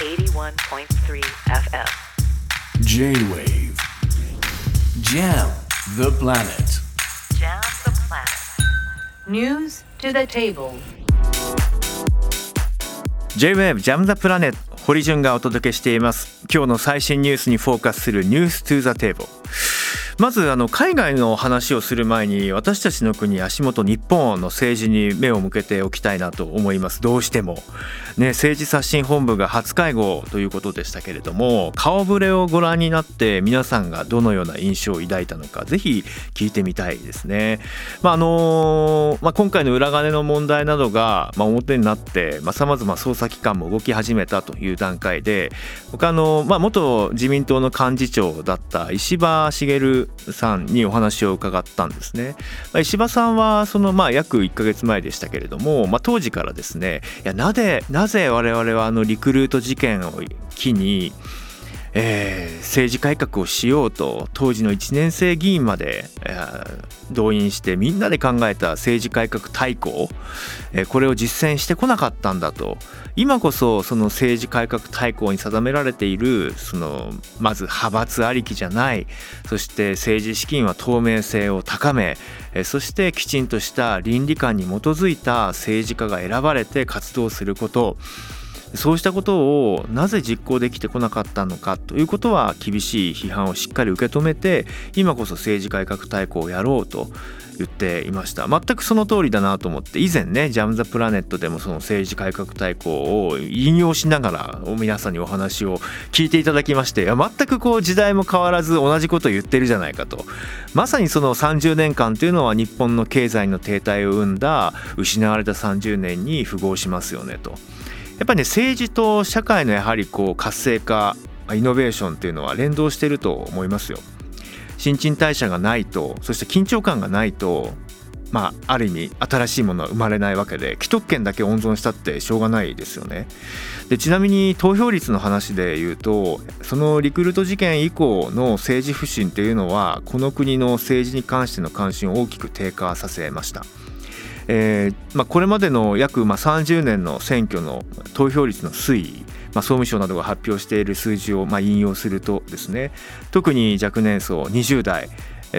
81.3 FM J-Wave Jam the planet Jam the planet News to the table J-Wave ジャムザプラネット堀潤がお届けしています今日の最新ニュースにフォーカスするニュース to the table まずあの海外の話をする前に私たちの国足元日本の政治に目を向けておきたいなと思います。どうしても。ね政治刷新本部が初会合ということでしたけれども顔ぶれをご覧になって皆さんがどのような印象を抱いたのかぜひ聞いてみたいですね。まあのまあ、今回の裏金の問題などがま表になってさまざ、ま捜査機関も動き始めたという段階で他の、まあ、元自民党の幹事長だった石破茂さんにお話を伺ったんですね。まあ、石破さんはそのまあ約1ヶ月前でしたけれども、まあ、当時からですねいやなぜなぜ我々はあのリクルート事件を機にえー、政治改革をしようと当時の1年生議員まで、えー、動員してみんなで考えた政治改革大綱、えー、これを実践してこなかったんだと。今こそその政治改革大綱に定められているそのまず派閥ありきじゃない。そして政治資金は透明性を高め、えー、そしてきちんとした倫理観に基づいた政治家が選ばれて活動すること。そうしたことをなぜ実行できてこなかったのかということは厳しい批判をしっかり受け止めて今こそ政治改革大綱をやろうと言っていました全くその通りだなと思って以前ね「ジャム・ザ・プラネット」でもその政治改革大綱を引用しながら皆さんにお話を聞いていただきまして全くこう時代も変わらず同じことを言ってるじゃないかとまさにその30年間というのは日本の経済の停滞を生んだ失われた30年に符合しますよねと。やっぱりね政治と社会のやはりこう活性化イノベーションっていうのは連動してると思いますよ。新陳代謝がないとそして緊張感がないとまあ、ある意味新しいものは生まれないわけで既得権だけ温存したってしょうがないですよねでちなみに投票率の話で言うとそのリクルート事件以降の政治不信っていうのはこの国の政治に関しての関心を大きく低下させましたえーまあ、これまでの約まあ30年の選挙の投票率の推移、まあ、総務省などが発表している数字をまあ引用するとですね特に若年層20代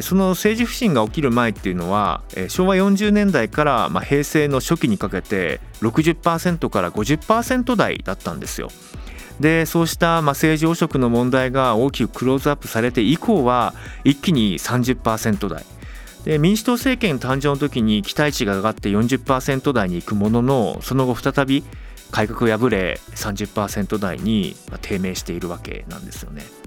その政治不信が起きる前っていうのは昭和40年代からまあ平成の初期にかけて60%から50%台だったんですよ。でそうしたまあ政治汚職の問題が大きくクローズアップされて以降は一気に30%台で民主党政権誕生の時に期待値が上がって40%台に行くもののその後再び改革を破れ30%台に低迷しているわけなんですよね。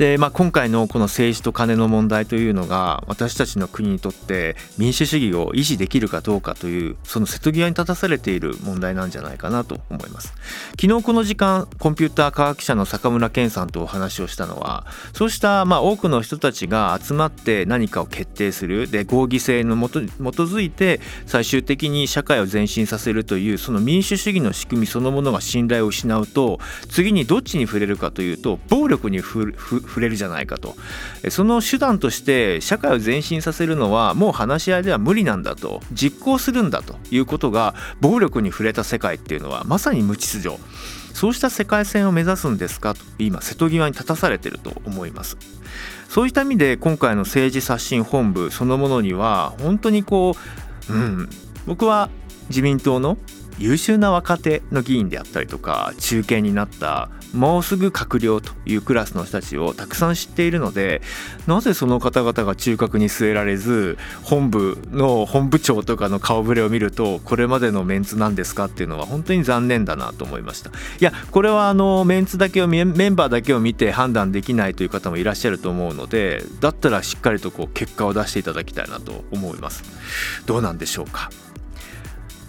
で、まあ、今回のこの政治と金の問題というのが私たちの国にとって民主主義を維持できるかどうかというその瀬戸際に立たされている問題なんじゃないかなと思います。昨日この時間コンピューター科学者の坂村健さんとお話をしたのはそうしたまあ多くの人たちが集まって何かを決定するで合議制のもと基づいて最終的に社会を前進させるというその民主主義の仕組みそのものが信頼を失うと次にどっちに触れるかというと暴力に触触れるじゃないかと。その手段として社会を前進させるのはもう話し合いでは無理なんだと。実行するんだと。いうことが暴力に触れた世界っていうのはまさに無秩序。そうした世界線を目指すんですか？と今瀬戸際に立たされてると思います。そういった意味で今回の政治刷新本部そのものには本当にこううん僕は自民党の優秀な若手の議員であったりとか中堅になったもうすぐ閣僚というクラスの人たちをたくさん知っているのでなぜその方々が中核に据えられず本部の本部長とかの顔ぶれを見るとこれまでのメンツなんですかっていうのは本当に残念だなと思いました。いやこれはあのメンツだけをメンバーだけを見て判断できないという方もいらっしゃると思うのでだったらしっかりとこう結果を出していただきたいなと思います。どうなんでしょうか？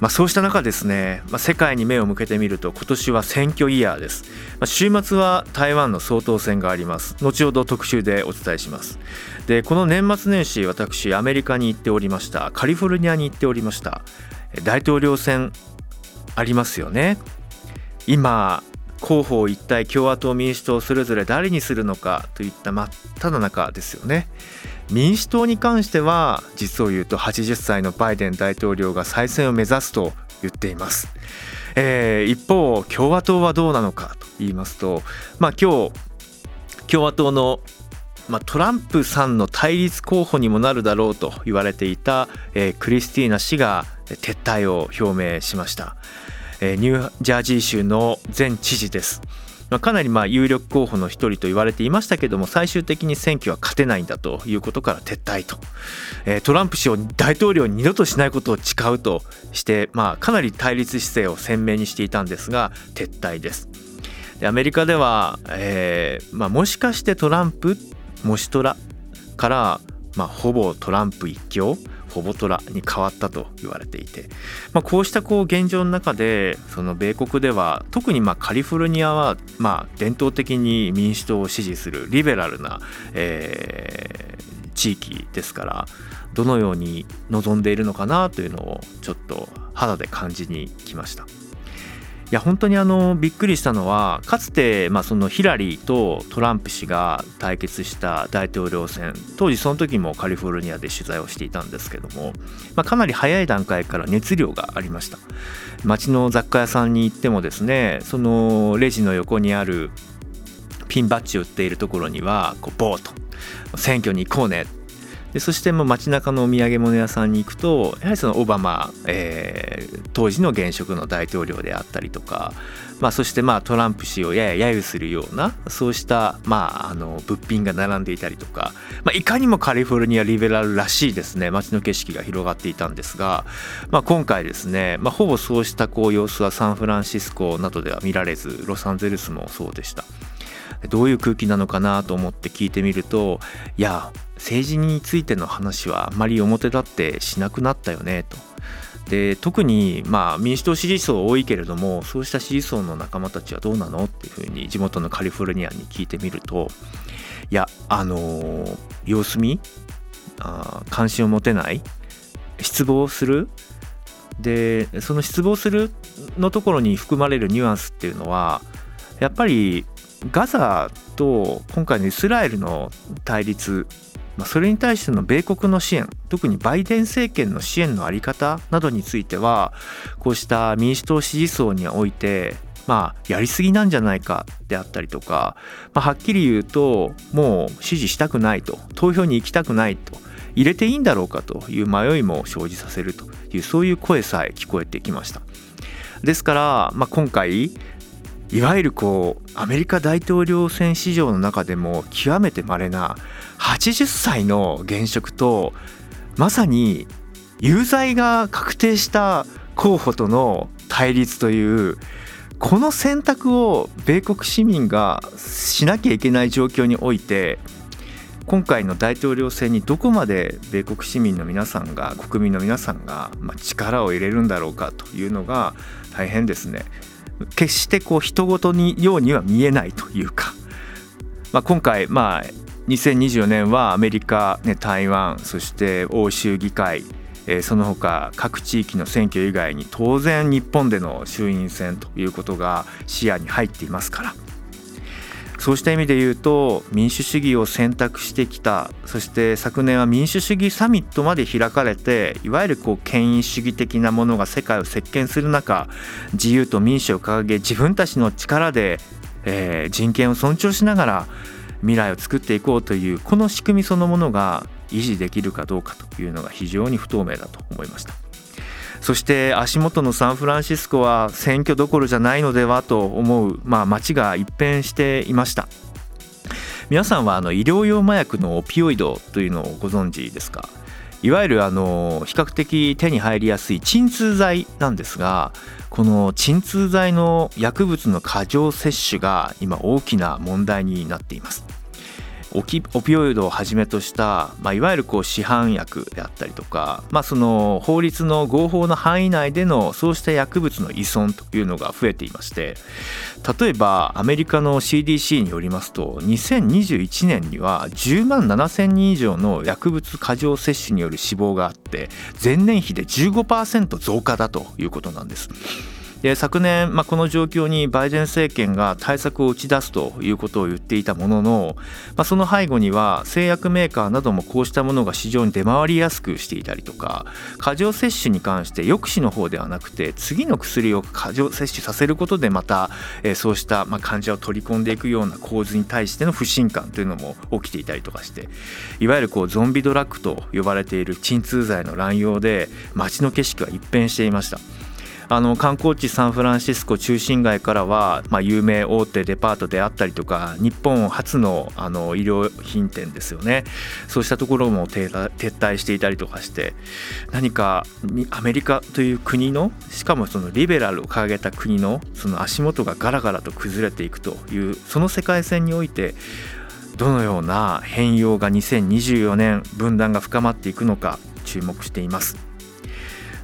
まあ、そうした中ですね、まあ、世界に目を向けてみると今年は選挙イヤーです、まあ、週末は台湾の総統選があります。後ほど特集でお伝えします。でこの年末年始私アメリカに行っておりました。カリフォルニアに行っておりました。大統領選ありますよね。今候補を一体共和党民主党それぞれ誰にするのかといった真っ只中ですよね。民主党に関しては実を言うと80歳のバイデン大統領が再選を目指すと言っています。えー、一方共和党はどうなのかと言いますと、まあ、今日共和党のまあ、トランプさんの対立候補にもなるだろうと言われていた、えー、クリスティーナ氏が撤退を表明しました、えー、ニュージャージー州の前知事です。まあ、かなりまあ有力候補の一人と言われていましたけども最終的に選挙は勝てないんだということから撤退と、えー、トランプ氏を大統領に二度としないことを誓うとして、まあ、かなり対立姿勢を鮮明にしていたんですが撤退です。でアメリカでは、えーまあ、もしかしてトランプ？もしトラから、まあ、ほぼトランプ一強？ほぼトラに変わったと言われていて、まあ、こうしたこう現状の中でその米国では特にまあカリフォルニアはまあ伝統的に民主党を支持するリベラルな、えー、地域ですからどのように望んでいるのかなというのをちょっと肌で感じに来ました。いや本当にあのびっくりしたのはかつてまあそのヒラリーとトランプ氏が対決した大統領選当時その時もカリフォルニアで取材をしていたんですけども、まあ、かなり早い段階から熱量がありました。街の雑貨屋さんに行ってもですねそのレジの横にあるピンバッジを売っているところにはこうボーと選挙に行こうねでそしてもう街中のお土産物屋さんに行くとやはりそのオバマ、えー、当時の現職の大統領であったりとか、まあ、そしてまあトランプ氏をやや揶揄するようなそうした、まあ、あの物品が並んでいたりとか、まあ、いかにもカリフォルニアリベラルらしいですね街の景色が広がっていたんですが、まあ、今回ですね、まあ、ほぼそうしたこう様子はサンフランシスコなどでは見られずロサンゼルスもそうでした。どういう空気なのかなと思って聞いてみるといや政治についての話はあまり表立ってしなくなったよねと。で特にまあ民主党支持層多いけれどもそうした支持層の仲間たちはどうなの？っていうふうに地元のカリフォルニアに聞いてみるといやあのー、様子見あ関心を持てない失望するでその失望するのところに含まれるニュアンスっていうのはやっぱりガザと今回のイスラエルの対立まあ、それに対しての米国の支援特にバイデン政権の支援の在り方などについてはこうした民主党支持層においてまあ、やりすぎなんじゃないかであったりとか、まあ、はっきり言うともう支持したくないと投票に行きたくないと入れていいんだろうかという迷いも生じさせるというそういう声さえ聞こえてきました。ですから、まあ、今回いわゆるこうアメリカ大統領選史上の中でも極めて稀な80歳の現職とまさに有罪が確定した候補との対立というこの選択を米国市民がしなきゃいけない状況において今回の大統領選にどこまで米国市民の皆さんが国民の皆さんが力を入れるんだろうかというのが大変ですね。決してこう人事にようには見えないというか、まあ、今回まあ2024年はアメリカ、ね、台湾そして欧州議会、えー、その他各地域の選挙以外に当然日本での衆院選ということが視野に入っていますから。そうした意味で言うと民主主義を選択してきたそして昨年は民主主義サミットまで開かれていわゆるこう権威主義的なものが世界を席巻する中自由と民主を掲げ自分たちの力で、えー、人権を尊重しながら未来を作っていこうというこの仕組みそのものが維持できるかどうかというのが非常に不透明だと思いました。そして足元のサンフランシスコは選挙どころじゃないのではと思う、まあ、街が一変していました。皆さんはあの医療用麻薬のオピオイドというのをご存知ですか？いわゆるあの比較的手に入りやすい鎮痛剤なんですがこの鎮痛剤の薬物の過剰摂取が今大きな問題になっています。オピオイドをはじめとした、まあ、いわゆるこう市販薬であったりとか、まあ、その法律の合法の範囲内でのそうした薬物の依存というのが増えていまして例えばアメリカの CDC によりますと2021年には10万7000人以上の薬物過剰摂取による死亡があって前年比で15%増加だということなんです。で昨年、まあ、この状況にバイデン政権が対策を打ち出すということを言っていたものの、まあ、その背後には製薬メーカーなどもこうしたものが市場に出回りやすくしていたりとか過剰摂取に関して抑止の方ではなくて次の薬を過剰摂取させることでまた、えー、そうしたまあ患者を取り込んでいくような構図に対しての不信感というのも起きていたりとかしていわゆるこうゾンビドラッグと呼ばれている鎮痛剤の乱用で街の景色は一変していました。あの観光地サンフランシスコ中心街からは、まあ、有名大手デパートであったりとか日本初のあの衣料品店ですよねそうしたところも撤退していたりとかして何かアメリカという国のしかもそのリベラルを掲げた国のその足元がガラガラと崩れていくというその世界線においてどのような変容が2024年分断が深まっていくのか注目しています。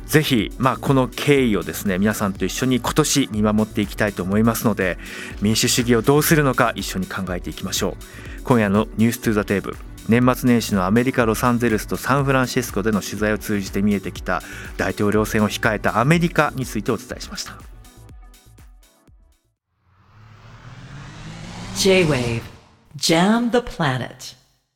ぜひ、まあ、この経緯をですね皆さんと一緒に今年見守っていきたいと思いますので民主主義をどうするのか一緒に考えていきましょう。今夜の「ニュース2 the table」年末年始のアメリカ・ロサンゼルスとサンフランシスコでの取材を通じて見えてきた大統領選を控えたアメリカについてお伝えしました。J-WAVE. JAM the planet.